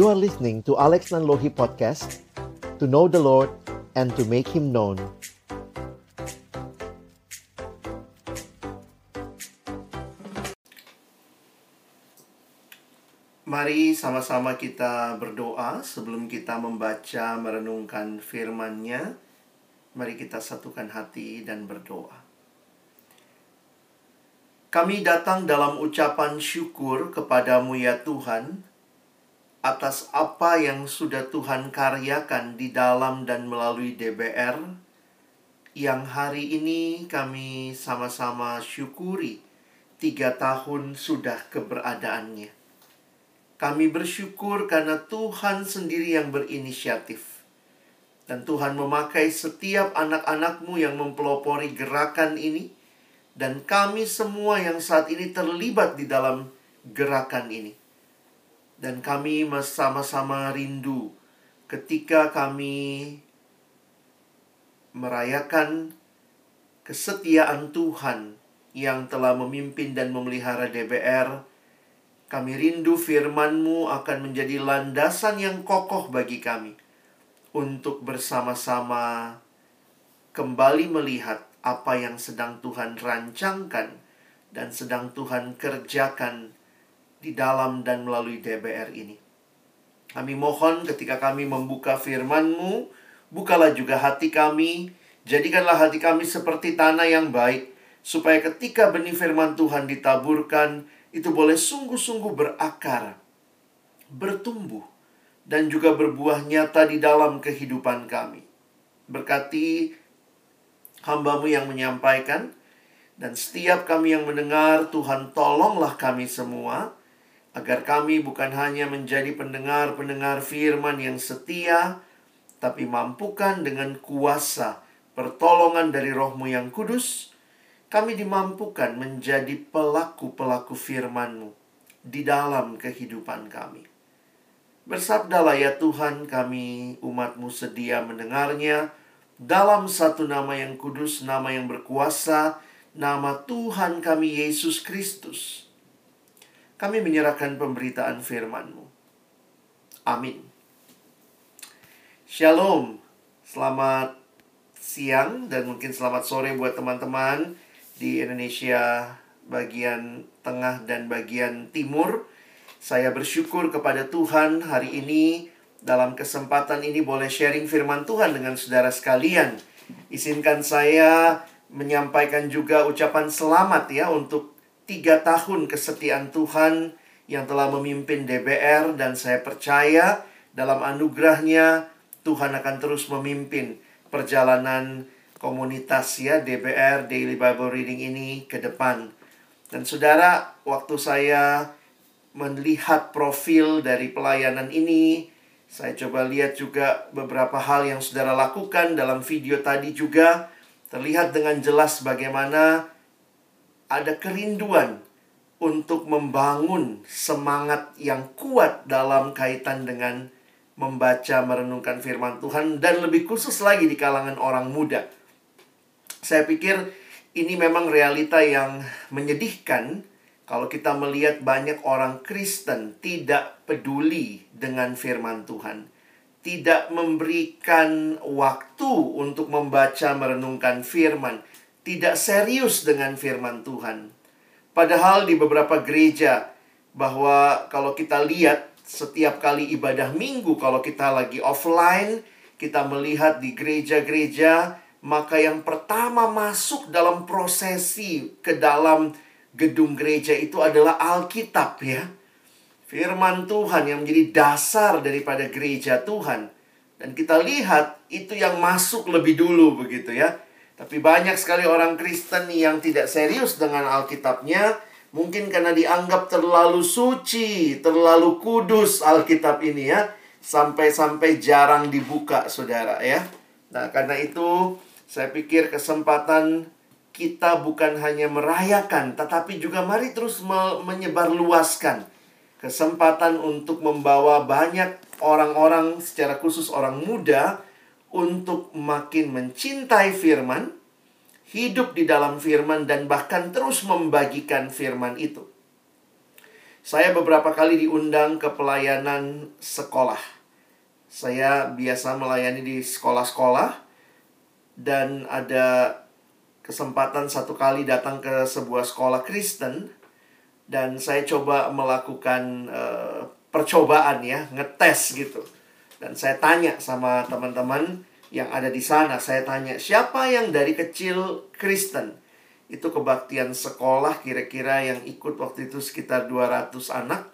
You are listening to Alex Nanlohi Podcast To know the Lord and to make Him known Mari sama-sama kita berdoa sebelum kita membaca merenungkan firman-Nya. Mari kita satukan hati dan berdoa. Kami datang dalam ucapan syukur kepadamu ya Tuhan atas apa yang sudah Tuhan karyakan di dalam dan melalui DBR yang hari ini kami sama-sama syukuri tiga tahun sudah keberadaannya. Kami bersyukur karena Tuhan sendiri yang berinisiatif. Dan Tuhan memakai setiap anak-anakmu yang mempelopori gerakan ini. Dan kami semua yang saat ini terlibat di dalam gerakan ini. Dan kami sama-sama rindu ketika kami merayakan kesetiaan Tuhan yang telah memimpin dan memelihara DBR kami rindu firman-Mu akan menjadi landasan yang kokoh bagi kami untuk bersama-sama kembali melihat apa yang sedang Tuhan rancangkan dan sedang Tuhan kerjakan di dalam dan melalui DBR ini. Kami mohon ketika kami membuka firman-Mu, bukalah juga hati kami, jadikanlah hati kami seperti tanah yang baik, supaya ketika benih firman Tuhan ditaburkan, itu boleh sungguh-sungguh berakar, bertumbuh, dan juga berbuah nyata di dalam kehidupan kami. Berkati hambamu yang menyampaikan, dan setiap kami yang mendengar, Tuhan tolonglah kami semua, agar kami bukan hanya menjadi pendengar-pendengar firman yang setia, tapi mampukan dengan kuasa pertolongan dari rohmu yang kudus, kami dimampukan menjadi pelaku-pelaku firman-Mu di dalam kehidupan kami. Bersabdalah ya Tuhan kami umat-Mu sedia mendengarnya dalam satu nama yang kudus, nama yang berkuasa, nama Tuhan kami Yesus Kristus. Kami menyerahkan pemberitaan firman-Mu. Amin. Shalom. Selamat siang dan mungkin selamat sore buat teman-teman di Indonesia bagian tengah dan bagian timur. Saya bersyukur kepada Tuhan hari ini dalam kesempatan ini boleh sharing firman Tuhan dengan saudara sekalian. Izinkan saya menyampaikan juga ucapan selamat ya untuk tiga tahun kesetiaan Tuhan yang telah memimpin DBR dan saya percaya dalam anugerahnya Tuhan akan terus memimpin perjalanan komunitas ya DBR Daily Bible Reading ini ke depan. Dan saudara, waktu saya melihat profil dari pelayanan ini, saya coba lihat juga beberapa hal yang saudara lakukan dalam video tadi juga terlihat dengan jelas bagaimana ada kerinduan untuk membangun semangat yang kuat dalam kaitan dengan membaca merenungkan firman Tuhan dan lebih khusus lagi di kalangan orang muda. Saya pikir ini memang realita yang menyedihkan kalau kita melihat banyak orang Kristen tidak peduli dengan firman Tuhan. Tidak memberikan waktu untuk membaca merenungkan firman. Tidak serius dengan firman Tuhan. Padahal di beberapa gereja bahwa kalau kita lihat setiap kali ibadah minggu kalau kita lagi offline, kita melihat di gereja-gereja maka yang pertama masuk dalam prosesi ke dalam gedung gereja itu adalah Alkitab ya. Firman Tuhan yang menjadi dasar daripada gereja Tuhan. Dan kita lihat itu yang masuk lebih dulu begitu ya. Tapi banyak sekali orang Kristen yang tidak serius dengan Alkitabnya. Mungkin karena dianggap terlalu suci, terlalu kudus Alkitab ini ya. Sampai-sampai jarang dibuka saudara ya. Nah karena itu saya pikir kesempatan kita bukan hanya merayakan, tetapi juga mari terus me menyebarluaskan kesempatan untuk membawa banyak orang-orang, secara khusus orang muda, untuk makin mencintai firman, hidup di dalam firman, dan bahkan terus membagikan firman itu. Saya beberapa kali diundang ke pelayanan sekolah. Saya biasa melayani di sekolah-sekolah dan ada kesempatan satu kali datang ke sebuah sekolah Kristen dan saya coba melakukan uh, percobaan ya, ngetes gitu. Dan saya tanya sama teman-teman yang ada di sana, saya tanya, siapa yang dari kecil Kristen? Itu kebaktian sekolah kira-kira yang ikut waktu itu sekitar 200 anak.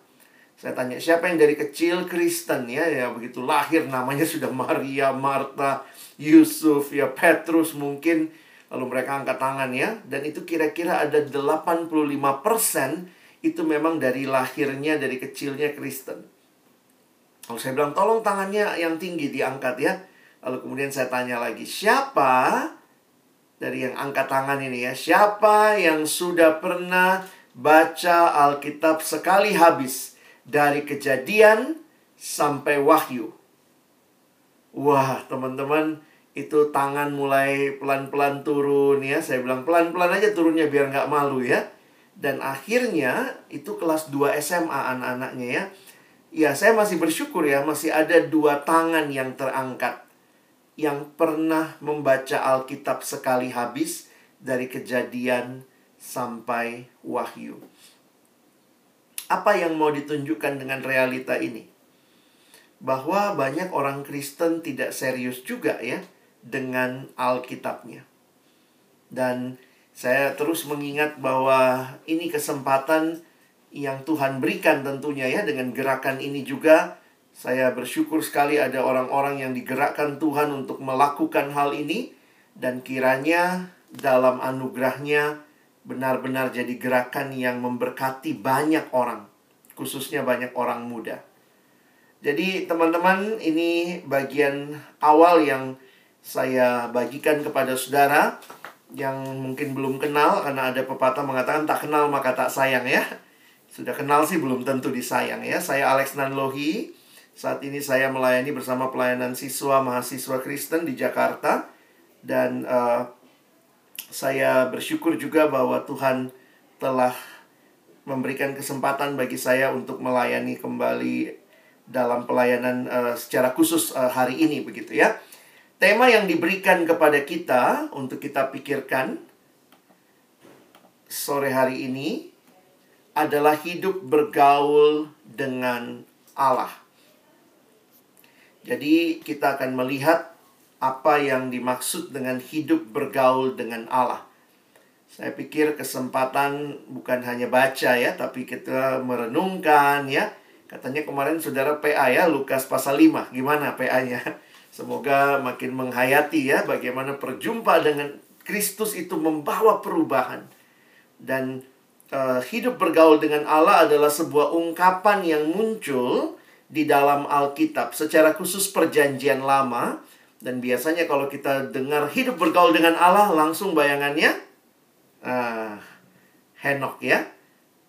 Saya tanya, siapa yang dari kecil Kristen ya? Ya begitu lahir namanya sudah Maria, Marta, Yusuf, ya Petrus mungkin. Lalu mereka angkat tangan ya. Dan itu kira-kira ada 85% itu memang dari lahirnya, dari kecilnya Kristen. Lalu saya bilang, tolong tangannya yang tinggi diangkat ya. Lalu kemudian saya tanya lagi, siapa dari yang angkat tangan ini ya, siapa yang sudah pernah baca Alkitab sekali habis dari kejadian sampai wahyu? Wah, teman-teman, itu tangan mulai pelan-pelan turun ya. Saya bilang pelan-pelan aja turunnya biar nggak malu ya. Dan akhirnya itu kelas 2 SMA anak-anaknya ya. Ya, saya masih bersyukur ya, masih ada dua tangan yang terangkat yang pernah membaca Alkitab sekali habis dari kejadian sampai wahyu. Apa yang mau ditunjukkan dengan realita ini? Bahwa banyak orang Kristen tidak serius juga ya dengan Alkitabnya. Dan saya terus mengingat bahwa ini kesempatan yang Tuhan berikan tentunya ya dengan gerakan ini juga saya bersyukur sekali ada orang-orang yang digerakkan Tuhan untuk melakukan hal ini dan kiranya dalam anugerahnya benar-benar jadi gerakan yang memberkati banyak orang, khususnya banyak orang muda. Jadi teman-teman ini bagian awal yang saya bagikan kepada saudara yang mungkin belum kenal karena ada pepatah mengatakan tak kenal maka tak sayang ya. Sudah kenal sih belum tentu disayang ya. Saya Alex Nanlohi saat ini saya melayani bersama pelayanan siswa mahasiswa Kristen di Jakarta dan uh, saya bersyukur juga bahwa Tuhan telah memberikan kesempatan bagi saya untuk melayani kembali dalam pelayanan uh, secara khusus uh, hari ini begitu ya. Tema yang diberikan kepada kita untuk kita pikirkan sore hari ini adalah hidup bergaul dengan Allah. Jadi kita akan melihat apa yang dimaksud dengan hidup bergaul dengan Allah. Saya pikir kesempatan bukan hanya baca ya, tapi kita merenungkan ya. Katanya kemarin saudara PA ya, Lukas pasal 5. Gimana PA-nya? Semoga makin menghayati ya bagaimana perjumpa dengan Kristus itu membawa perubahan. Dan uh, hidup bergaul dengan Allah adalah sebuah ungkapan yang muncul di dalam Alkitab, secara khusus Perjanjian Lama. Dan biasanya kalau kita dengar hidup bergaul dengan Allah, langsung bayangannya uh, Henok ya.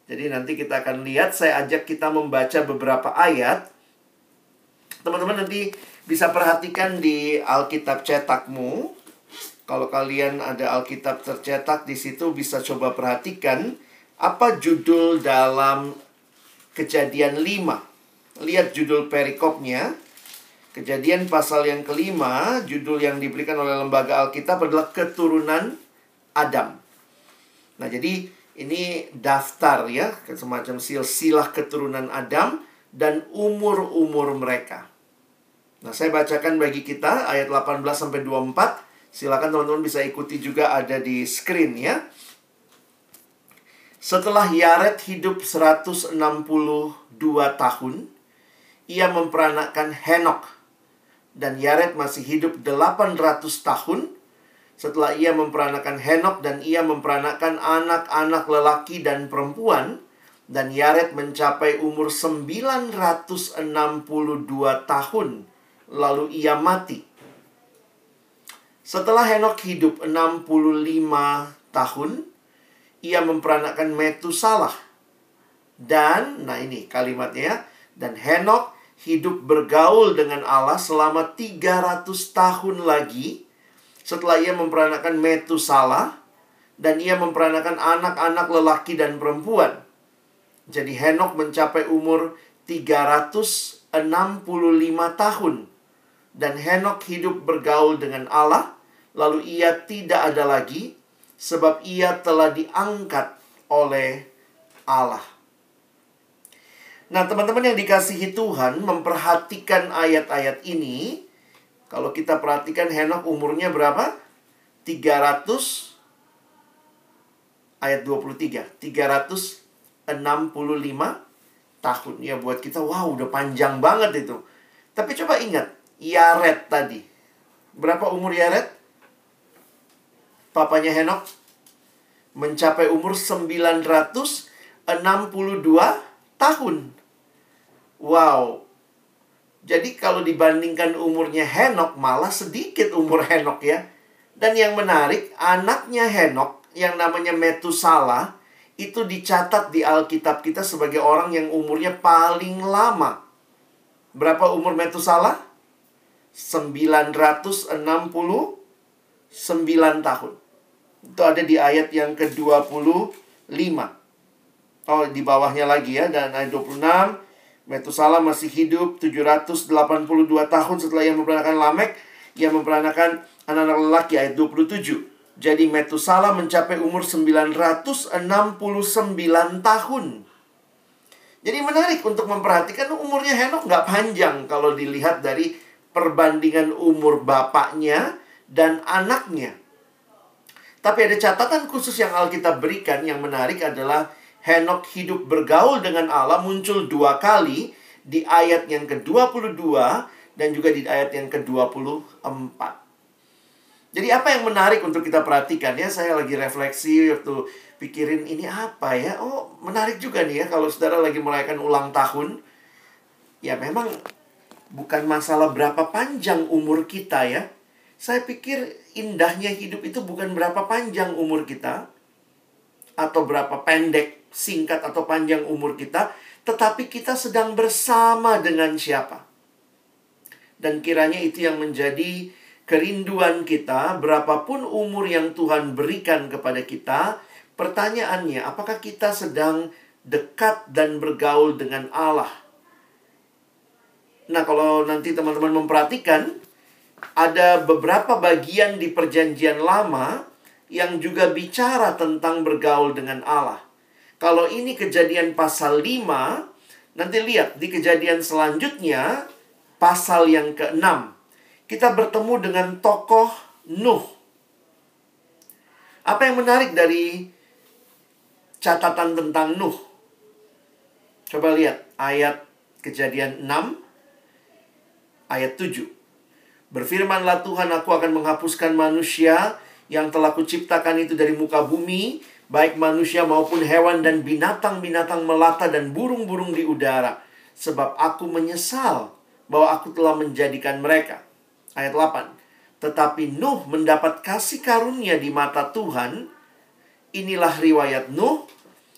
Jadi nanti kita akan lihat, saya ajak kita membaca beberapa ayat. Teman-teman nanti bisa perhatikan di Alkitab cetakmu. Kalau kalian ada Alkitab tercetak di situ bisa coba perhatikan apa judul dalam Kejadian 5 lihat judul perikopnya. Kejadian pasal yang kelima, judul yang diberikan oleh lembaga Alkitab adalah keturunan Adam. Nah, jadi ini daftar ya, semacam silsilah keturunan Adam dan umur-umur mereka. Nah, saya bacakan bagi kita ayat 18 sampai 24. Silakan teman-teman bisa ikuti juga ada di screen ya. Setelah Yaret hidup 162 tahun, ia memperanakkan Henok. Dan Yared masih hidup 800 tahun setelah ia memperanakan Henok dan ia memperanakan anak-anak lelaki dan perempuan dan Yared mencapai umur 962 tahun lalu ia mati. Setelah Henok hidup 65 tahun, ia memperanakan Metusalah. Dan, nah ini kalimatnya ya, dan Henok hidup bergaul dengan Allah selama 300 tahun lagi setelah ia memperanakan Metusala dan ia memperanakan anak-anak lelaki dan perempuan. Jadi Henok mencapai umur 365 tahun. Dan Henok hidup bergaul dengan Allah, lalu ia tidak ada lagi sebab ia telah diangkat oleh Allah. Nah, teman-teman yang dikasihi Tuhan memperhatikan ayat-ayat ini. Kalau kita perhatikan Henok umurnya berapa? 300 ayat 23. 365 tahun. Ya buat kita wow udah panjang banget itu. Tapi coba ingat Yaret tadi. Berapa umur Yaret? Papanya Henok mencapai umur 962 tahun. Wow. Jadi kalau dibandingkan umurnya Henok malah sedikit umur Henok ya. Dan yang menarik, anaknya Henok yang namanya Metusala itu dicatat di Alkitab kita sebagai orang yang umurnya paling lama. Berapa umur Metusala? 969 tahun. Itu ada di ayat yang ke-25. Oh, di bawahnya lagi ya. Dan ayat 26, Metusala masih hidup 782 tahun setelah ia memperanakan Lamek. Ia memperanakan anak-anak lelaki ayat 27. Jadi Metusala mencapai umur 969 tahun. Jadi menarik untuk memperhatikan umurnya Henok nggak panjang kalau dilihat dari perbandingan umur bapaknya dan anaknya. Tapi ada catatan khusus yang Alkitab berikan yang menarik adalah Henok hidup bergaul dengan Allah muncul dua kali di ayat yang ke-22 dan juga di ayat yang ke-24. Jadi apa yang menarik untuk kita perhatikan ya? Saya lagi refleksi waktu pikirin ini apa ya? Oh, menarik juga nih ya kalau saudara lagi merayakan ulang tahun. Ya memang bukan masalah berapa panjang umur kita ya. Saya pikir indahnya hidup itu bukan berapa panjang umur kita atau berapa pendek, singkat atau panjang umur kita, tetapi kita sedang bersama dengan siapa. Dan kiranya itu yang menjadi kerinduan kita, berapapun umur yang Tuhan berikan kepada kita, pertanyaannya, apakah kita sedang dekat dan bergaul dengan Allah? Nah, kalau nanti teman-teman memperhatikan, ada beberapa bagian di Perjanjian Lama yang juga bicara tentang bergaul dengan Allah. Kalau ini kejadian pasal 5, nanti lihat di kejadian selanjutnya, pasal yang ke-6. Kita bertemu dengan tokoh Nuh. Apa yang menarik dari catatan tentang Nuh? Coba lihat ayat kejadian 6, ayat 7. Berfirmanlah Tuhan, aku akan menghapuskan manusia yang telah kuciptakan itu dari muka bumi, baik manusia maupun hewan dan binatang-binatang melata dan burung-burung di udara. Sebab aku menyesal bahwa aku telah menjadikan mereka. Ayat 8. Tetapi Nuh mendapat kasih karunia di mata Tuhan. Inilah riwayat Nuh.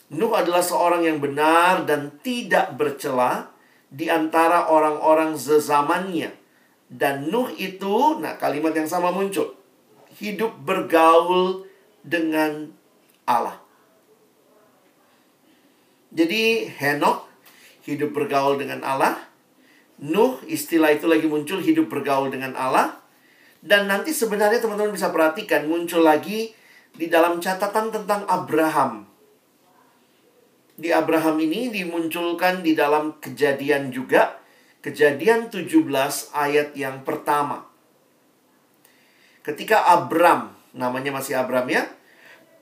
Nuh adalah seorang yang benar dan tidak bercela di antara orang-orang zezamannya dan Nuh itu, nah kalimat yang sama muncul. Hidup bergaul dengan Allah. Jadi Henok hidup bergaul dengan Allah. Nuh istilah itu lagi muncul hidup bergaul dengan Allah. Dan nanti sebenarnya teman-teman bisa perhatikan muncul lagi di dalam catatan tentang Abraham. Di Abraham ini dimunculkan di dalam kejadian juga Kejadian 17 ayat yang pertama. Ketika Abram, namanya masih Abram ya,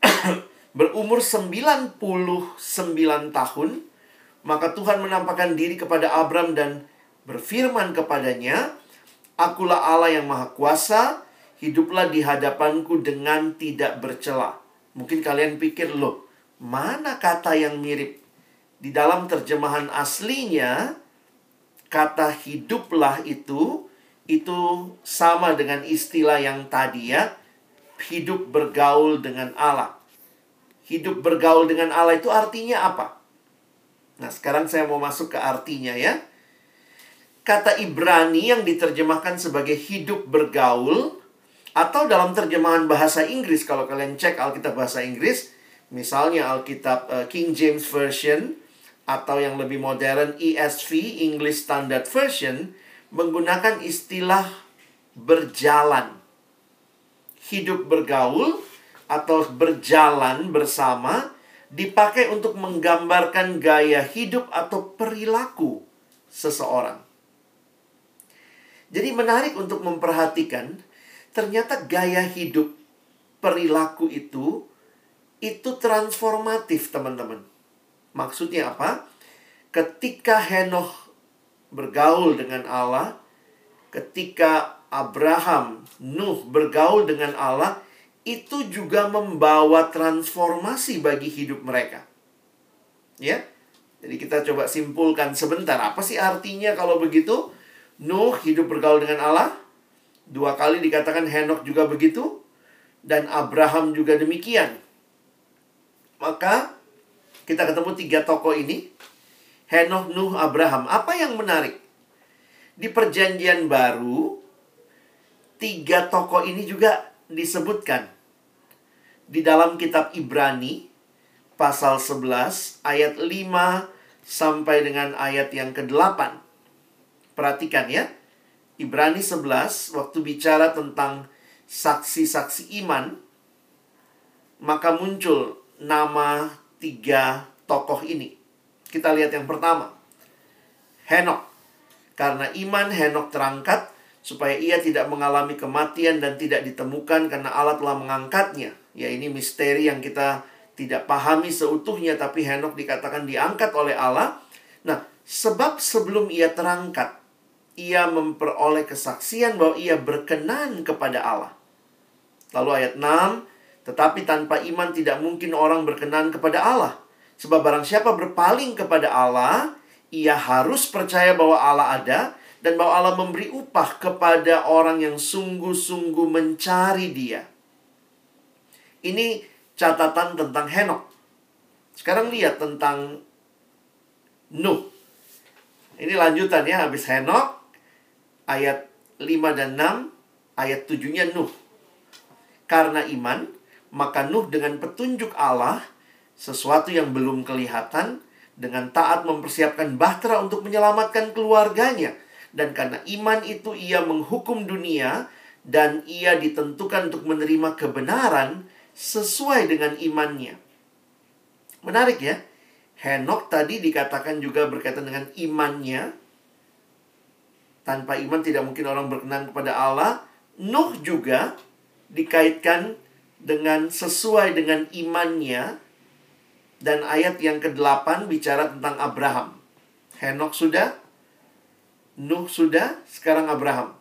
berumur 99 tahun, maka Tuhan menampakkan diri kepada Abram dan berfirman kepadanya, Akulah Allah yang Maha Kuasa, hiduplah di hadapanku dengan tidak bercela. Mungkin kalian pikir, loh, mana kata yang mirip? Di dalam terjemahan aslinya, kata hiduplah itu itu sama dengan istilah yang tadi ya hidup bergaul dengan Allah. Hidup bergaul dengan Allah itu artinya apa? Nah sekarang saya mau masuk ke artinya ya. Kata Ibrani yang diterjemahkan sebagai hidup bergaul atau dalam terjemahan bahasa Inggris kalau kalian cek Alkitab bahasa Inggris misalnya Alkitab uh, King James Version atau yang lebih modern ESV English Standard Version menggunakan istilah berjalan. Hidup bergaul atau berjalan bersama dipakai untuk menggambarkan gaya hidup atau perilaku seseorang. Jadi menarik untuk memperhatikan ternyata gaya hidup perilaku itu itu transformatif, teman-teman. Maksudnya apa? Ketika Henoch bergaul dengan Allah, ketika Abraham, Nuh bergaul dengan Allah, itu juga membawa transformasi bagi hidup mereka. Ya. Jadi kita coba simpulkan sebentar, apa sih artinya kalau begitu? Nuh hidup bergaul dengan Allah, dua kali dikatakan Henok juga begitu, dan Abraham juga demikian. Maka kita ketemu tiga tokoh ini. Henoch, Nuh, Abraham. Apa yang menarik? Di perjanjian baru, tiga tokoh ini juga disebutkan. Di dalam kitab Ibrani, pasal 11, ayat 5 sampai dengan ayat yang ke-8. Perhatikan ya. Ibrani 11, waktu bicara tentang saksi-saksi iman, maka muncul nama tiga tokoh ini. Kita lihat yang pertama. Henok. Karena iman Henok terangkat supaya ia tidak mengalami kematian dan tidak ditemukan karena Allah telah mengangkatnya. Ya ini misteri yang kita tidak pahami seutuhnya tapi Henok dikatakan diangkat oleh Allah. Nah, sebab sebelum ia terangkat, ia memperoleh kesaksian bahwa ia berkenan kepada Allah. Lalu ayat 6, tetapi tanpa iman tidak mungkin orang berkenan kepada Allah. Sebab barang siapa berpaling kepada Allah, ia harus percaya bahwa Allah ada dan bahwa Allah memberi upah kepada orang yang sungguh-sungguh mencari dia. Ini catatan tentang Henok. Sekarang lihat tentang Nuh. Ini lanjutan ya, habis Henok, ayat 5 dan 6, ayat 7-nya Nuh. Karena iman, maka Nuh dengan petunjuk Allah, sesuatu yang belum kelihatan, dengan taat mempersiapkan bahtera untuk menyelamatkan keluarganya. Dan karena iman itu ia menghukum dunia dan ia ditentukan untuk menerima kebenaran sesuai dengan imannya. Menarik ya. Henok tadi dikatakan juga berkaitan dengan imannya. Tanpa iman tidak mungkin orang berkenan kepada Allah. Nuh juga dikaitkan dengan sesuai dengan imannya dan ayat yang ke-8 bicara tentang Abraham. Henok sudah, Nuh sudah, sekarang Abraham.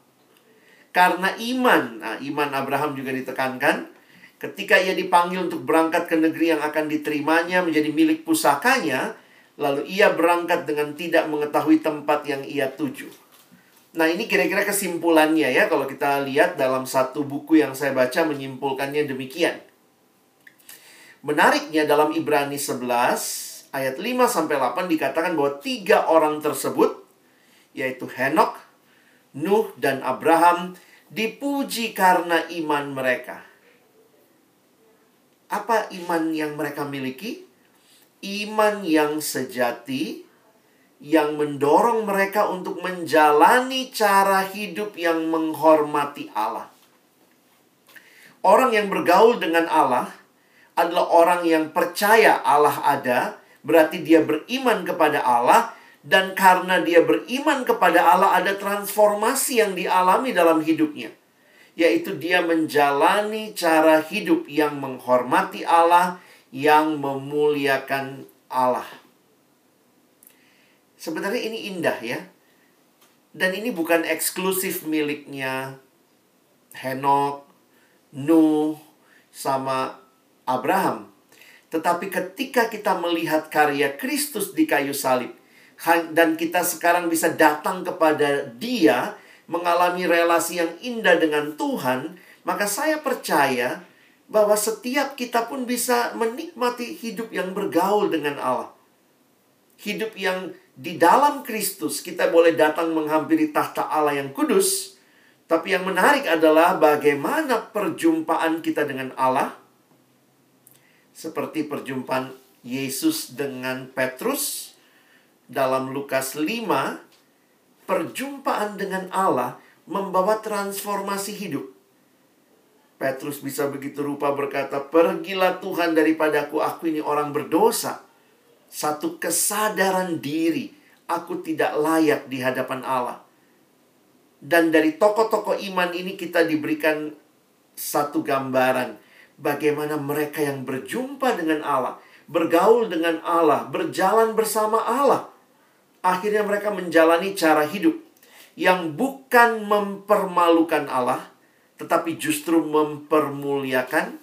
Karena iman, nah iman Abraham juga ditekankan, ketika ia dipanggil untuk berangkat ke negeri yang akan diterimanya menjadi milik pusakanya, lalu ia berangkat dengan tidak mengetahui tempat yang ia tuju. Nah, ini kira-kira kesimpulannya ya kalau kita lihat dalam satu buku yang saya baca menyimpulkannya demikian. Menariknya dalam Ibrani 11 ayat 5 sampai 8 dikatakan bahwa tiga orang tersebut yaitu Henok, Nuh dan Abraham dipuji karena iman mereka. Apa iman yang mereka miliki? Iman yang sejati, yang mendorong mereka untuk menjalani cara hidup yang menghormati Allah. Orang yang bergaul dengan Allah adalah orang yang percaya Allah ada, berarti dia beriman kepada Allah, dan karena dia beriman kepada Allah, ada transformasi yang dialami dalam hidupnya, yaitu dia menjalani cara hidup yang menghormati Allah, yang memuliakan Allah. Sebenarnya ini indah ya. Dan ini bukan eksklusif miliknya Henok, Nuh, sama Abraham. Tetapi ketika kita melihat karya Kristus di kayu salib, dan kita sekarang bisa datang kepada Dia, mengalami relasi yang indah dengan Tuhan, maka saya percaya bahwa setiap kita pun bisa menikmati hidup yang bergaul dengan Allah. Hidup yang di dalam Kristus kita boleh datang menghampiri tahta Allah yang kudus. Tapi yang menarik adalah bagaimana perjumpaan kita dengan Allah. Seperti perjumpaan Yesus dengan Petrus dalam Lukas 5, perjumpaan dengan Allah membawa transformasi hidup. Petrus bisa begitu rupa berkata, "Pergilah Tuhan daripadaku, aku ini orang berdosa." Satu kesadaran diri, aku tidak layak di hadapan Allah. Dan dari tokoh-tokoh iman ini kita diberikan satu gambaran bagaimana mereka yang berjumpa dengan Allah, bergaul dengan Allah, berjalan bersama Allah. Akhirnya mereka menjalani cara hidup yang bukan mempermalukan Allah, tetapi justru mempermuliakan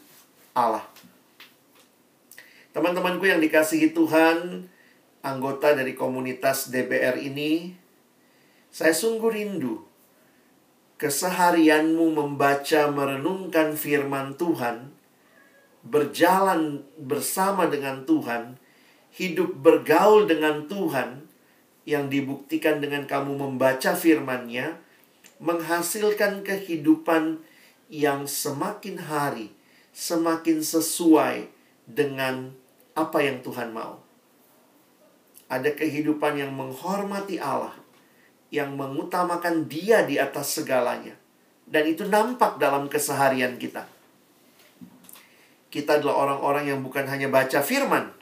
Allah. Teman-temanku yang dikasihi Tuhan, anggota dari komunitas DBR ini, saya sungguh rindu keseharianmu membaca merenungkan firman Tuhan, berjalan bersama dengan Tuhan, hidup bergaul dengan Tuhan, yang dibuktikan dengan kamu membaca firman-Nya, menghasilkan kehidupan yang semakin hari semakin sesuai dengan apa yang Tuhan mau. Ada kehidupan yang menghormati Allah, yang mengutamakan Dia di atas segalanya, dan itu nampak dalam keseharian kita. Kita adalah orang-orang yang bukan hanya baca firman,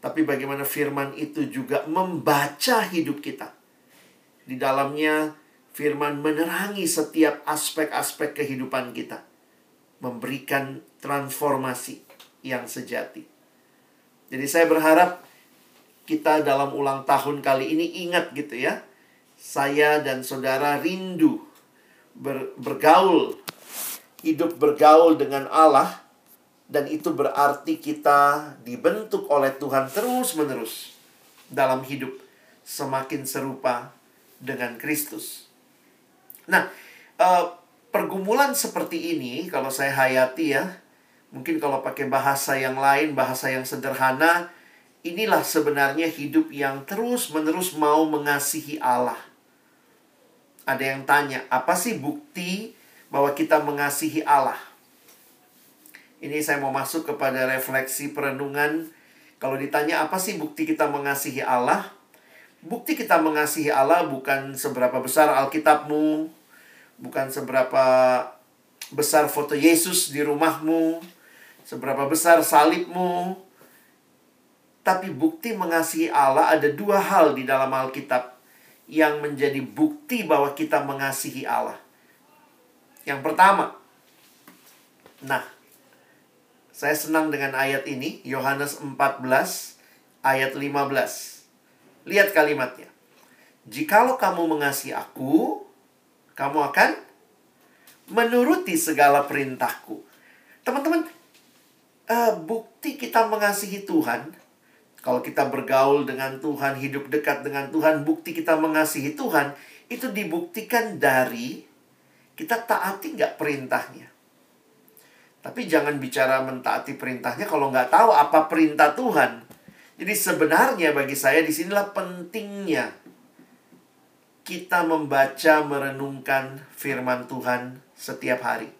tapi bagaimana firman itu juga membaca hidup kita. Di dalamnya Firman menerangi setiap aspek-aspek kehidupan kita, memberikan transformasi yang sejati. Jadi, saya berharap kita dalam ulang tahun kali ini ingat, gitu ya, saya dan saudara rindu ber, bergaul, hidup bergaul dengan Allah, dan itu berarti kita dibentuk oleh Tuhan terus-menerus dalam hidup semakin serupa dengan Kristus. Nah, uh, pergumulan seperti ini kalau saya hayati ya, mungkin kalau pakai bahasa yang lain, bahasa yang sederhana, inilah sebenarnya hidup yang terus-menerus mau mengasihi Allah. Ada yang tanya, apa sih bukti bahwa kita mengasihi Allah? Ini saya mau masuk kepada refleksi perenungan. Kalau ditanya apa sih bukti kita mengasihi Allah? Bukti kita mengasihi Allah bukan seberapa besar Alkitabmu, bukan seberapa besar foto Yesus di rumahmu, seberapa besar salibmu, tapi bukti mengasihi Allah ada dua hal di dalam Alkitab yang menjadi bukti bahwa kita mengasihi Allah. Yang pertama, nah, saya senang dengan ayat ini, Yohanes 14 ayat 15. Lihat kalimatnya. Jikalau kamu mengasihi aku, kamu akan menuruti segala perintahku. Teman-teman, uh, bukti kita mengasihi Tuhan, kalau kita bergaul dengan Tuhan, hidup dekat dengan Tuhan, bukti kita mengasihi Tuhan, itu dibuktikan dari kita taati nggak perintahnya. Tapi jangan bicara mentaati perintahnya kalau nggak tahu apa perintah Tuhan. Jadi sebenarnya bagi saya di sinilah pentingnya kita membaca, merenungkan firman Tuhan setiap hari.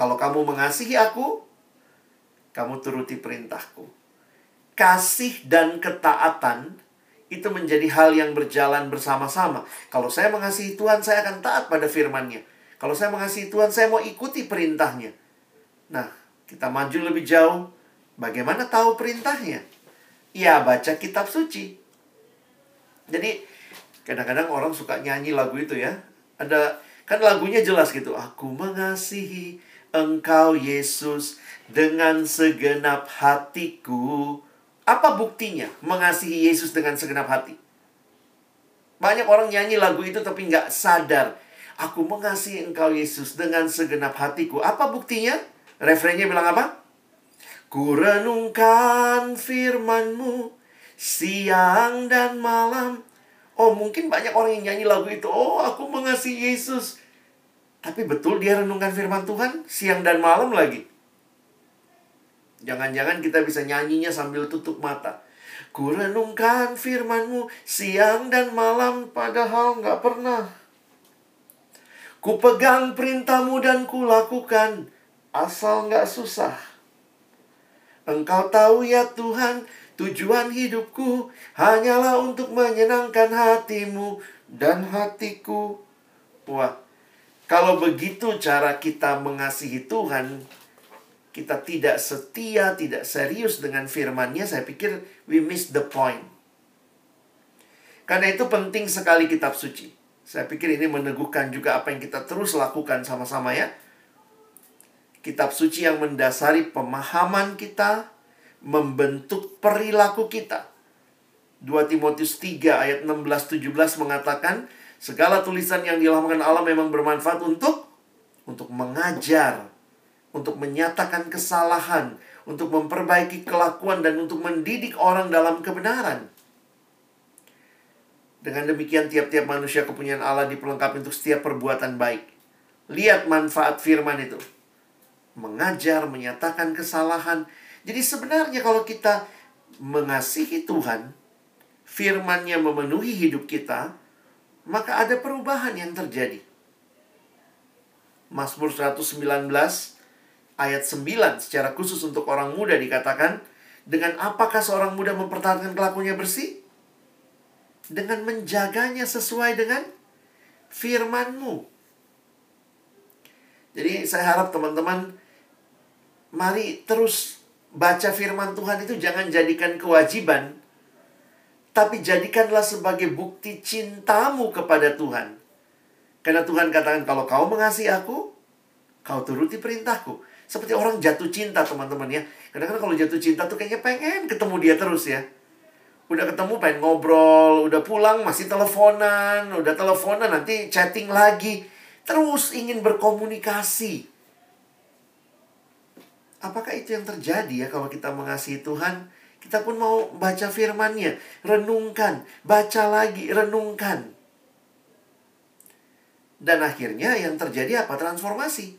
Kalau kamu mengasihi aku, kamu turuti perintahku. Kasih dan ketaatan itu menjadi hal yang berjalan bersama-sama. Kalau saya mengasihi Tuhan, saya akan taat pada firman-Nya. Kalau saya mengasihi Tuhan, saya mau ikuti perintahnya. Nah, kita maju lebih jauh. Bagaimana tahu perintahnya? Ya, baca kitab suci. Jadi kadang-kadang orang suka nyanyi lagu itu ya. Ada kan lagunya jelas gitu. Aku mengasihi Engkau Yesus dengan segenap hatiku. Apa buktinya mengasihi Yesus dengan segenap hati? Banyak orang nyanyi lagu itu tapi nggak sadar. Aku mengasihi engkau Yesus dengan segenap hatiku. Apa buktinya? Refrennya bilang apa? Ku renungkan firmanmu siang dan malam. Oh, mungkin banyak orang yang nyanyi lagu itu. Oh, aku mengasihi Yesus. Tapi betul dia renungkan firman Tuhan siang dan malam lagi. Jangan-jangan kita bisa nyanyinya sambil tutup mata. Ku renungkan firmanmu siang dan malam padahal nggak pernah. Ku pegang perintahmu dan ku lakukan asal nggak susah. Engkau tahu ya Tuhan, tujuan hidupku hanyalah untuk menyenangkan hatimu dan hatiku. Wah, kalau begitu cara kita mengasihi Tuhan, kita tidak setia, tidak serius dengan firman-Nya, saya pikir we miss the point. Karena itu penting sekali kitab suci. Saya pikir ini meneguhkan juga apa yang kita terus lakukan sama-sama ya. Kitab suci yang mendasari pemahaman kita, membentuk perilaku kita. 2 Timotius 3 ayat 16-17 mengatakan, segala tulisan yang dilahirkan Allah memang bermanfaat untuk untuk mengajar, untuk menyatakan kesalahan, untuk memperbaiki kelakuan dan untuk mendidik orang dalam kebenaran. Dengan demikian tiap-tiap manusia kepunyaan Allah diperlengkapi untuk setiap perbuatan baik. Lihat manfaat firman itu. Mengajar, menyatakan kesalahan. Jadi sebenarnya kalau kita mengasihi Tuhan, firmannya memenuhi hidup kita, maka ada perubahan yang terjadi. Mazmur 119 ayat 9 secara khusus untuk orang muda dikatakan, dengan apakah seorang muda mempertahankan kelakuannya bersih? Dengan menjaganya sesuai dengan firmanmu. Jadi saya harap teman-teman mari terus baca firman Tuhan itu jangan jadikan kewajiban tapi jadikanlah sebagai bukti cintamu kepada Tuhan. Karena Tuhan katakan kalau kau mengasihi aku, kau turuti perintahku. Seperti orang jatuh cinta teman-teman ya. Kadang-kadang kalau jatuh cinta tuh kayaknya pengen ketemu dia terus ya. Udah ketemu pengen ngobrol, udah pulang masih teleponan, udah teleponan nanti chatting lagi. Terus ingin berkomunikasi. Apakah itu yang terjadi ya kalau kita mengasihi Tuhan? Kita pun mau baca firmannya, renungkan, baca lagi, renungkan. Dan akhirnya yang terjadi apa? Transformasi.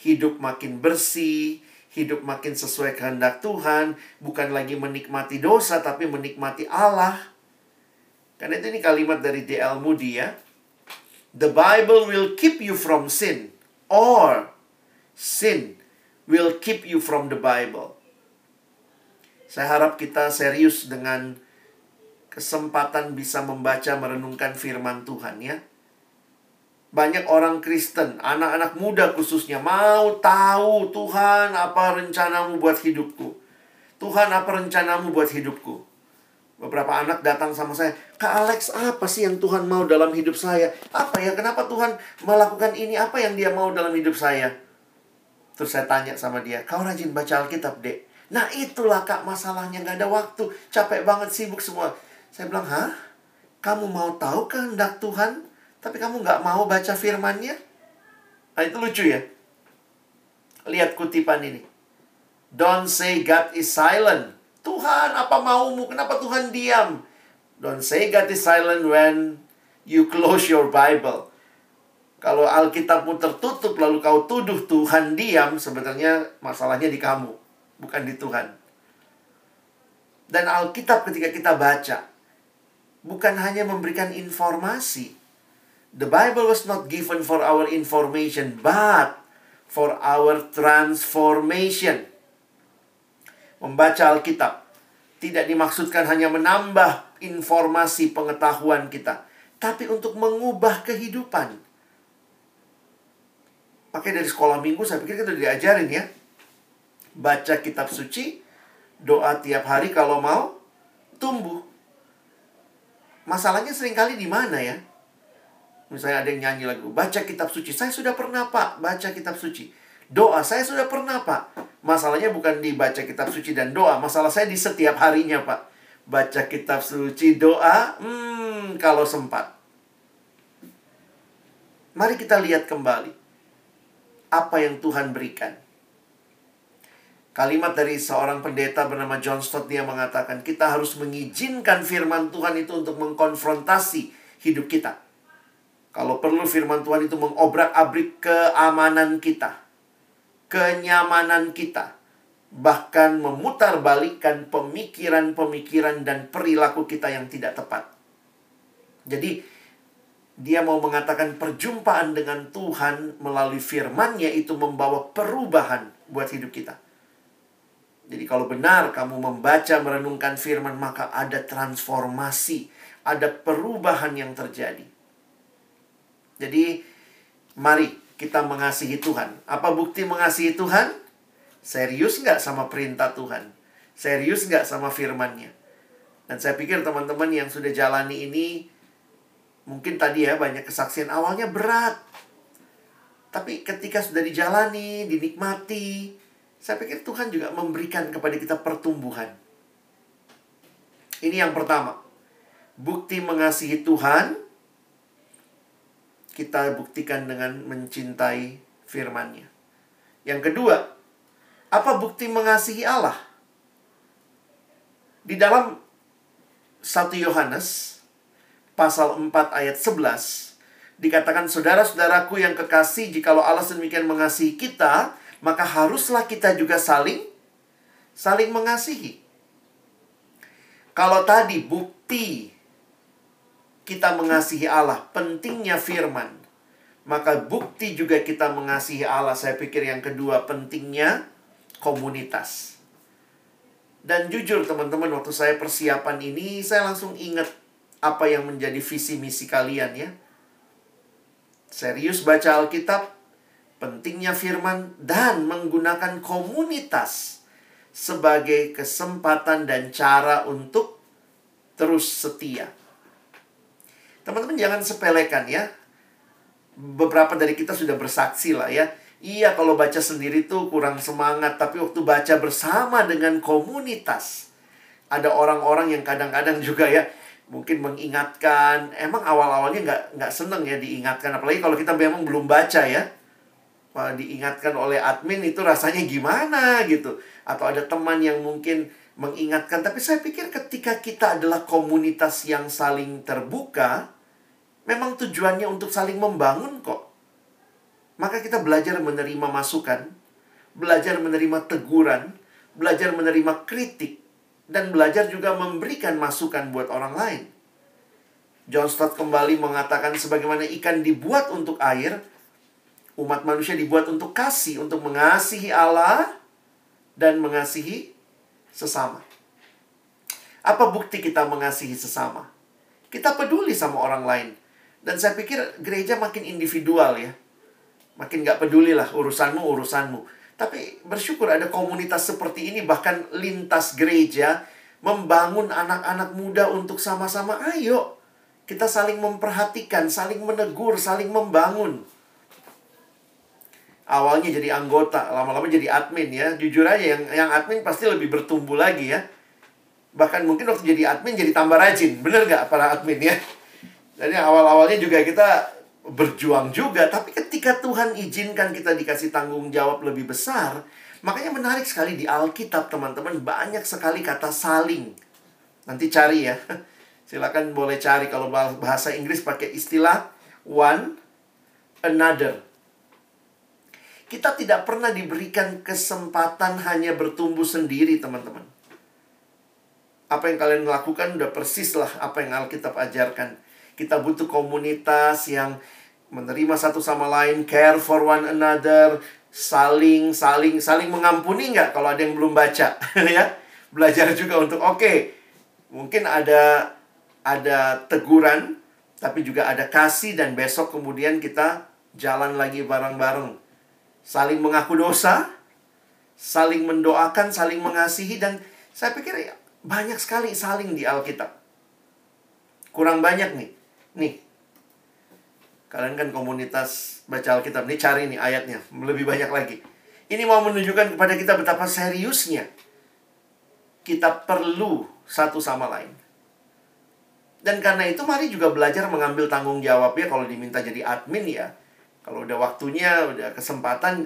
Hidup makin bersih, hidup makin sesuai kehendak Tuhan, bukan lagi menikmati dosa tapi menikmati Allah. Karena itu ini kalimat dari D.L. Moody ya. The Bible will keep you from sin or sin will keep you from the Bible. Saya harap kita serius dengan kesempatan bisa membaca merenungkan firman Tuhan ya. Banyak orang Kristen, anak-anak muda khususnya mau tahu Tuhan apa rencanamu buat hidupku. Tuhan apa rencanamu buat hidupku. Beberapa anak datang sama saya, Kak Alex apa sih yang Tuhan mau dalam hidup saya? Apa ya, kenapa Tuhan melakukan ini? Apa yang dia mau dalam hidup saya? Terus saya tanya sama dia, kau rajin baca Alkitab dek? Nah itulah kak masalahnya nggak ada waktu capek banget sibuk semua. Saya bilang hah kamu mau tahu kehendak Tuhan tapi kamu nggak mau baca firmannya? Nah itu lucu ya. Lihat kutipan ini. Don't say God is silent. Tuhan apa maumu? Kenapa Tuhan diam? Don't say God is silent when you close your Bible. Kalau Alkitabmu tertutup lalu kau tuduh Tuhan diam, sebenarnya masalahnya di kamu bukan di Tuhan. Dan Alkitab ketika kita baca, bukan hanya memberikan informasi. The Bible was not given for our information, but for our transformation. Membaca Alkitab tidak dimaksudkan hanya menambah informasi pengetahuan kita, tapi untuk mengubah kehidupan. Pakai dari sekolah minggu, saya pikir kita diajarin ya baca kitab suci, doa tiap hari kalau mau tumbuh. Masalahnya sering kali di mana ya? Misalnya ada yang nyanyi lagu, baca kitab suci. Saya sudah pernah, Pak, baca kitab suci. Doa saya sudah pernah, Pak. Masalahnya bukan di baca kitab suci dan doa. Masalah saya di setiap harinya, Pak. Baca kitab suci, doa, hmm, kalau sempat. Mari kita lihat kembali. Apa yang Tuhan berikan. Kalimat dari seorang pendeta bernama John Stott dia mengatakan kita harus mengizinkan firman Tuhan itu untuk mengkonfrontasi hidup kita. Kalau perlu firman Tuhan itu mengobrak-abrik keamanan kita, kenyamanan kita, bahkan memutarbalikkan pemikiran-pemikiran dan perilaku kita yang tidak tepat. Jadi dia mau mengatakan perjumpaan dengan Tuhan melalui firman-Nya itu membawa perubahan buat hidup kita. Jadi kalau benar kamu membaca merenungkan firman maka ada transformasi, ada perubahan yang terjadi. Jadi mari kita mengasihi Tuhan. Apa bukti mengasihi Tuhan? Serius nggak sama perintah Tuhan? Serius nggak sama firmannya? Dan saya pikir teman-teman yang sudah jalani ini mungkin tadi ya banyak kesaksian awalnya berat. Tapi ketika sudah dijalani, dinikmati, saya pikir Tuhan juga memberikan kepada kita pertumbuhan. Ini yang pertama. Bukti mengasihi Tuhan, kita buktikan dengan mencintai firman-Nya. Yang kedua, apa bukti mengasihi Allah? Di dalam 1 Yohanes pasal 4 ayat 11 dikatakan saudara-saudaraku yang kekasih jikalau Allah sedemikian mengasihi kita maka haruslah kita juga saling saling mengasihi. Kalau tadi bukti kita mengasihi Allah, pentingnya firman, maka bukti juga kita mengasihi Allah. Saya pikir yang kedua pentingnya komunitas. Dan jujur teman-teman, waktu saya persiapan ini, saya langsung ingat apa yang menjadi visi misi kalian ya. Serius baca Alkitab, pentingnya firman dan menggunakan komunitas sebagai kesempatan dan cara untuk terus setia. Teman-teman jangan sepelekan ya. Beberapa dari kita sudah bersaksi lah ya. Iya kalau baca sendiri tuh kurang semangat, tapi waktu baca bersama dengan komunitas ada orang-orang yang kadang-kadang juga ya mungkin mengingatkan. Emang awal-awalnya nggak nggak seneng ya diingatkan, apalagi kalau kita memang belum baca ya diingatkan oleh admin itu rasanya gimana gitu. Atau ada teman yang mungkin mengingatkan. Tapi saya pikir ketika kita adalah komunitas yang saling terbuka memang tujuannya untuk saling membangun kok. Maka kita belajar menerima masukan belajar menerima teguran belajar menerima kritik dan belajar juga memberikan masukan buat orang lain. John Stott kembali mengatakan sebagaimana ikan dibuat untuk air Umat manusia dibuat untuk kasih, untuk mengasihi Allah dan mengasihi sesama. Apa bukti kita mengasihi sesama? Kita peduli sama orang lain. Dan saya pikir gereja makin individual ya. Makin gak peduli lah urusanmu, urusanmu. Tapi bersyukur ada komunitas seperti ini bahkan lintas gereja membangun anak-anak muda untuk sama-sama ayo kita saling memperhatikan, saling menegur, saling membangun awalnya jadi anggota, lama-lama jadi admin ya. Jujur aja yang yang admin pasti lebih bertumbuh lagi ya. Bahkan mungkin waktu jadi admin jadi tambah rajin. Bener nggak para admin ya? Jadi awal-awalnya juga kita berjuang juga. Tapi ketika Tuhan izinkan kita dikasih tanggung jawab lebih besar, makanya menarik sekali di Alkitab teman-teman banyak sekali kata saling. Nanti cari ya. Silakan boleh cari kalau bahasa Inggris pakai istilah one another kita tidak pernah diberikan kesempatan hanya bertumbuh sendiri, teman-teman. Apa yang kalian lakukan udah persis lah apa yang Alkitab ajarkan. Kita butuh komunitas yang menerima satu sama lain, care for one another, saling saling saling mengampuni nggak kalau ada yang belum baca, ya. Belajar juga untuk oke, okay, mungkin ada ada teguran, tapi juga ada kasih dan besok kemudian kita jalan lagi bareng-bareng saling mengaku dosa, saling mendoakan, saling mengasihi dan saya pikir ya, banyak sekali saling di Alkitab. Kurang banyak nih. Nih. Kalian kan komunitas baca Alkitab. Nih cari nih ayatnya. Lebih banyak lagi. Ini mau menunjukkan kepada kita betapa seriusnya kita perlu satu sama lain. Dan karena itu mari juga belajar mengambil tanggung jawab ya kalau diminta jadi admin ya kalau udah waktunya, udah kesempatan.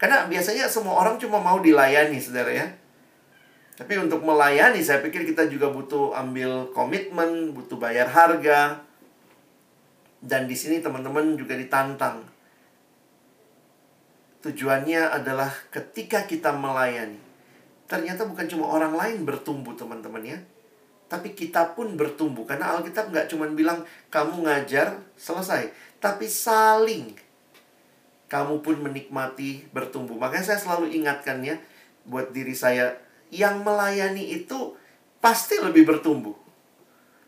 Karena biasanya semua orang cuma mau dilayani, saudara ya. Tapi untuk melayani, saya pikir kita juga butuh ambil komitmen, butuh bayar harga. Dan di sini teman-teman juga ditantang. Tujuannya adalah ketika kita melayani, ternyata bukan cuma orang lain bertumbuh teman-teman ya. Tapi kita pun bertumbuh. Karena Alkitab nggak cuma bilang kamu ngajar, selesai. Tapi saling kamu pun menikmati bertumbuh. Makanya saya selalu ingatkan ya buat diri saya yang melayani itu pasti lebih bertumbuh.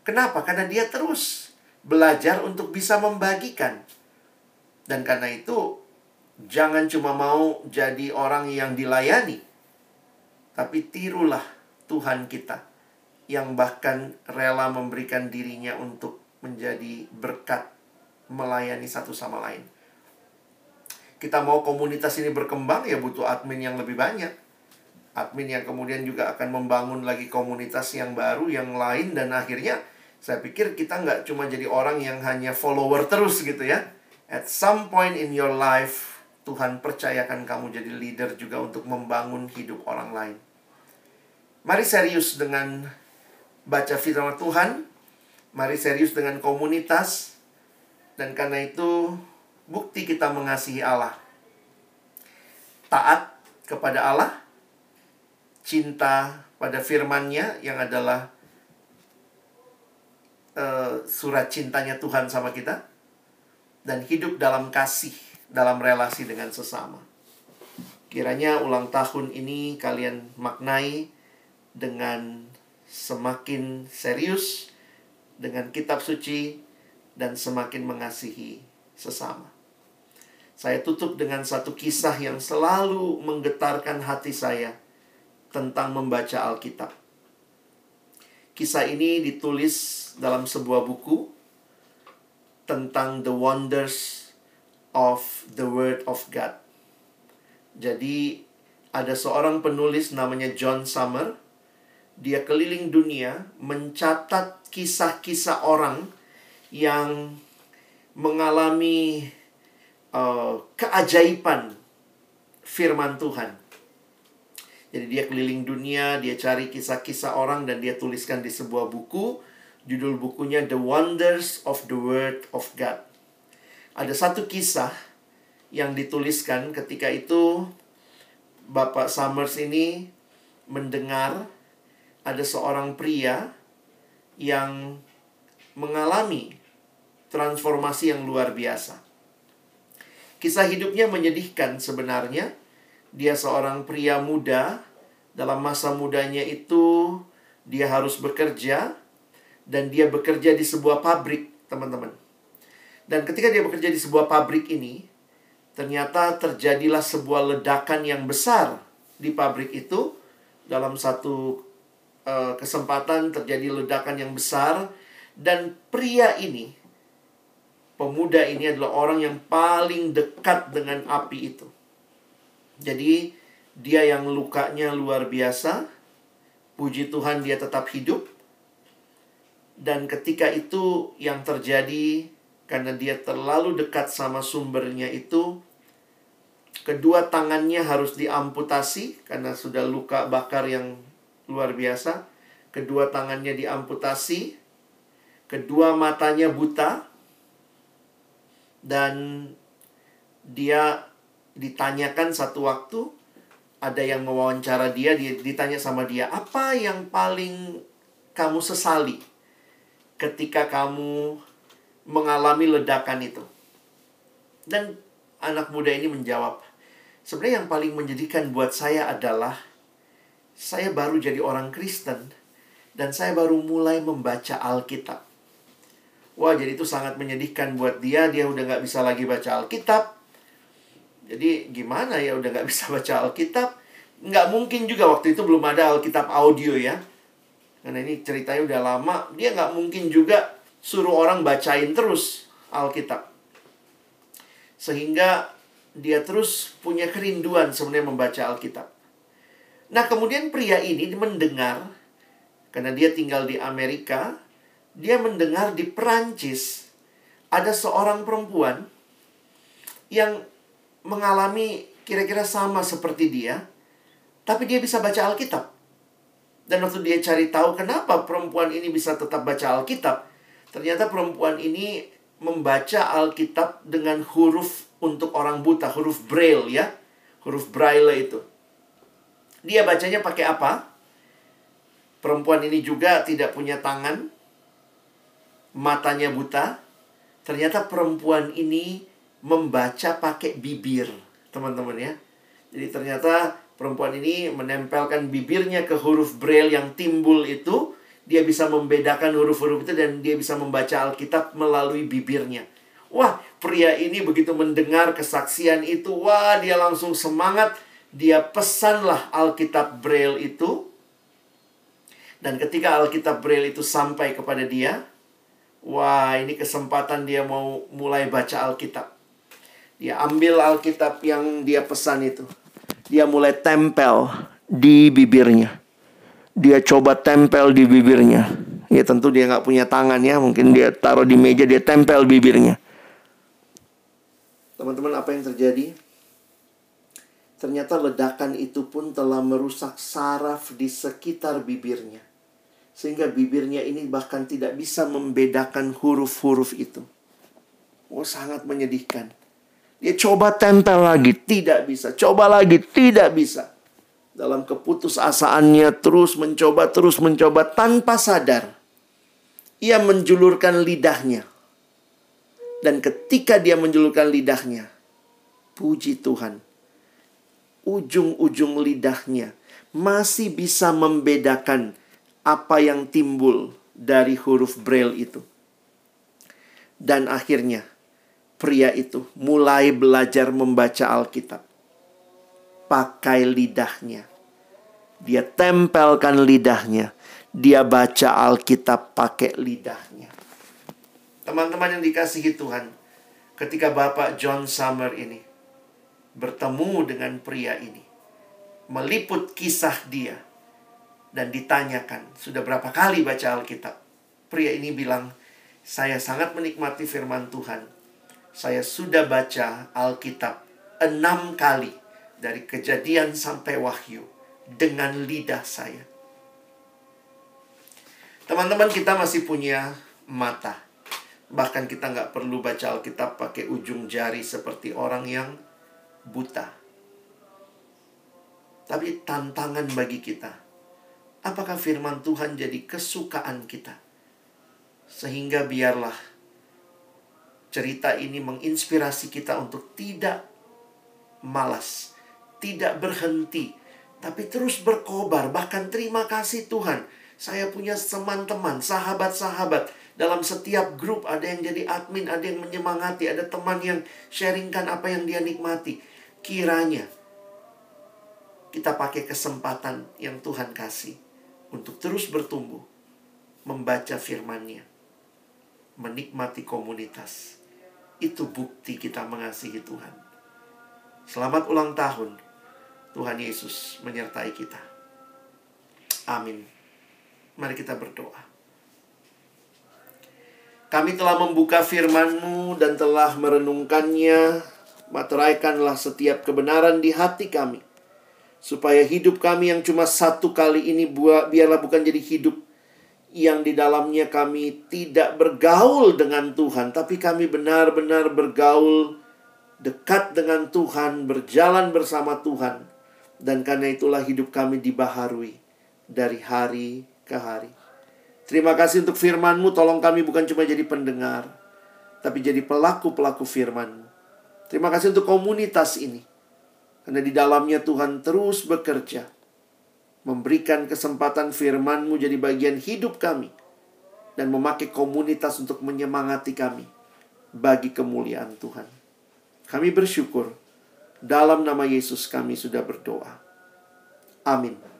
Kenapa? Karena dia terus belajar untuk bisa membagikan. Dan karena itu, jangan cuma mau jadi orang yang dilayani, tapi tirulah Tuhan kita yang bahkan rela memberikan dirinya untuk menjadi berkat melayani satu sama lain. Kita mau komunitas ini berkembang ya butuh admin yang lebih banyak. Admin yang kemudian juga akan membangun lagi komunitas yang baru, yang lain dan akhirnya saya pikir kita nggak cuma jadi orang yang hanya follower terus gitu ya. At some point in your life, Tuhan percayakan kamu jadi leader juga untuk membangun hidup orang lain. Mari serius dengan baca firman Tuhan. Mari serius dengan komunitas. Dan karena itu, bukti kita mengasihi Allah. Taat kepada Allah. Cinta pada firman-Nya yang adalah uh, surat cintanya Tuhan sama kita. Dan hidup dalam kasih, dalam relasi dengan sesama. Kiranya ulang tahun ini kalian maknai dengan semakin serius dengan kitab suci dan semakin mengasihi sesama. Saya tutup dengan satu kisah yang selalu menggetarkan hati saya tentang membaca Alkitab. Kisah ini ditulis dalam sebuah buku tentang the wonders of the word of God. Jadi ada seorang penulis namanya John Summer dia keliling dunia mencatat kisah-kisah orang yang mengalami uh, keajaiban firman Tuhan. Jadi dia keliling dunia, dia cari kisah-kisah orang dan dia tuliskan di sebuah buku. Judul bukunya The Wonders of the Word of God. Ada satu kisah yang dituliskan ketika itu Bapak Summers ini mendengar ada seorang pria yang mengalami transformasi yang luar biasa. Kisah hidupnya menyedihkan sebenarnya. Dia seorang pria muda, dalam masa mudanya itu dia harus bekerja dan dia bekerja di sebuah pabrik, teman-teman. Dan ketika dia bekerja di sebuah pabrik ini, ternyata terjadilah sebuah ledakan yang besar di pabrik itu dalam satu uh, kesempatan terjadi ledakan yang besar dan pria ini pemuda ini adalah orang yang paling dekat dengan api itu. Jadi dia yang lukanya luar biasa, puji Tuhan dia tetap hidup. Dan ketika itu yang terjadi karena dia terlalu dekat sama sumbernya itu kedua tangannya harus diamputasi karena sudah luka bakar yang luar biasa. Kedua tangannya diamputasi, kedua matanya buta, dan dia ditanyakan satu waktu ada yang mewawancara dia, dia ditanya sama dia, apa yang paling kamu sesali ketika kamu mengalami ledakan itu? Dan anak muda ini menjawab, sebenarnya yang paling menjadikan buat saya adalah saya baru jadi orang Kristen dan saya baru mulai membaca Alkitab. Wah, jadi itu sangat menyedihkan buat dia. Dia udah nggak bisa lagi baca Alkitab. Jadi gimana ya udah nggak bisa baca Alkitab? Nggak mungkin juga waktu itu belum ada Alkitab audio ya. Karena ini ceritanya udah lama. Dia nggak mungkin juga suruh orang bacain terus Alkitab. Sehingga dia terus punya kerinduan sebenarnya membaca Alkitab. Nah, kemudian pria ini mendengar karena dia tinggal di Amerika, dia mendengar di Perancis ada seorang perempuan yang mengalami kira-kira sama seperti dia, tapi dia bisa baca Alkitab. Dan waktu dia cari tahu kenapa perempuan ini bisa tetap baca Alkitab, ternyata perempuan ini membaca Alkitab dengan huruf untuk orang buta, huruf braille ya, huruf braille itu. Dia bacanya pakai apa? Perempuan ini juga tidak punya tangan, matanya buta. Ternyata perempuan ini membaca pakai bibir, teman-teman ya. Jadi ternyata Perempuan ini menempelkan bibirnya ke huruf braille yang timbul itu. Dia bisa membedakan huruf-huruf itu dan dia bisa membaca Alkitab melalui bibirnya. Wah, pria ini begitu mendengar kesaksian itu, wah dia langsung semangat. Dia pesanlah Alkitab Braille itu. Dan ketika Alkitab Braille itu sampai kepada dia, wah ini kesempatan dia mau mulai baca Alkitab. Dia ambil Alkitab yang dia pesan itu. Dia mulai tempel di bibirnya dia coba tempel di bibirnya. Ya tentu dia nggak punya tangan ya, mungkin dia taruh di meja, dia tempel bibirnya. Teman-teman apa yang terjadi? Ternyata ledakan itu pun telah merusak saraf di sekitar bibirnya. Sehingga bibirnya ini bahkan tidak bisa membedakan huruf-huruf itu. Oh sangat menyedihkan. Dia coba tempel lagi, tidak bisa. Coba lagi, tidak bisa dalam keputusasaannya terus mencoba, terus mencoba tanpa sadar. Ia menjulurkan lidahnya. Dan ketika dia menjulurkan lidahnya, puji Tuhan, ujung-ujung lidahnya masih bisa membedakan apa yang timbul dari huruf braille itu. Dan akhirnya, pria itu mulai belajar membaca Alkitab pakai lidahnya. Dia tempelkan lidahnya. Dia baca Alkitab pakai lidahnya. Teman-teman yang dikasihi Tuhan, ketika Bapak John Summer ini bertemu dengan pria ini, meliput kisah dia, dan ditanyakan, sudah berapa kali baca Alkitab? Pria ini bilang, saya sangat menikmati firman Tuhan. Saya sudah baca Alkitab enam kali dari kejadian sampai wahyu dengan lidah saya. Teman-teman kita masih punya mata. Bahkan kita nggak perlu baca Alkitab pakai ujung jari seperti orang yang buta. Tapi tantangan bagi kita. Apakah firman Tuhan jadi kesukaan kita? Sehingga biarlah cerita ini menginspirasi kita untuk tidak malas tidak berhenti, tapi terus berkobar. Bahkan terima kasih Tuhan, saya punya teman-teman, sahabat-sahabat. Dalam setiap grup ada yang jadi admin, ada yang menyemangati, ada teman yang sharingkan apa yang dia nikmati. Kiranya kita pakai kesempatan yang Tuhan kasih untuk terus bertumbuh, membaca firman-Nya, menikmati komunitas. Itu bukti kita mengasihi Tuhan. Selamat ulang tahun Tuhan Yesus menyertai kita. Amin. Mari kita berdoa. Kami telah membuka firman-Mu dan telah merenungkannya. Materaikanlah setiap kebenaran di hati kami. Supaya hidup kami yang cuma satu kali ini buat biarlah bukan jadi hidup yang di dalamnya kami tidak bergaul dengan Tuhan, tapi kami benar-benar bergaul dekat dengan Tuhan, berjalan bersama Tuhan dan karena itulah hidup kami dibaharui dari hari ke hari. Terima kasih untuk firman-Mu. Tolong kami bukan cuma jadi pendengar, tapi jadi pelaku-pelaku firman-Mu. Terima kasih untuk komunitas ini. Karena di dalamnya Tuhan terus bekerja. Memberikan kesempatan firman-Mu jadi bagian hidup kami. Dan memakai komunitas untuk menyemangati kami. Bagi kemuliaan Tuhan. Kami bersyukur dalam nama Yesus kami sudah berdoa. Amin.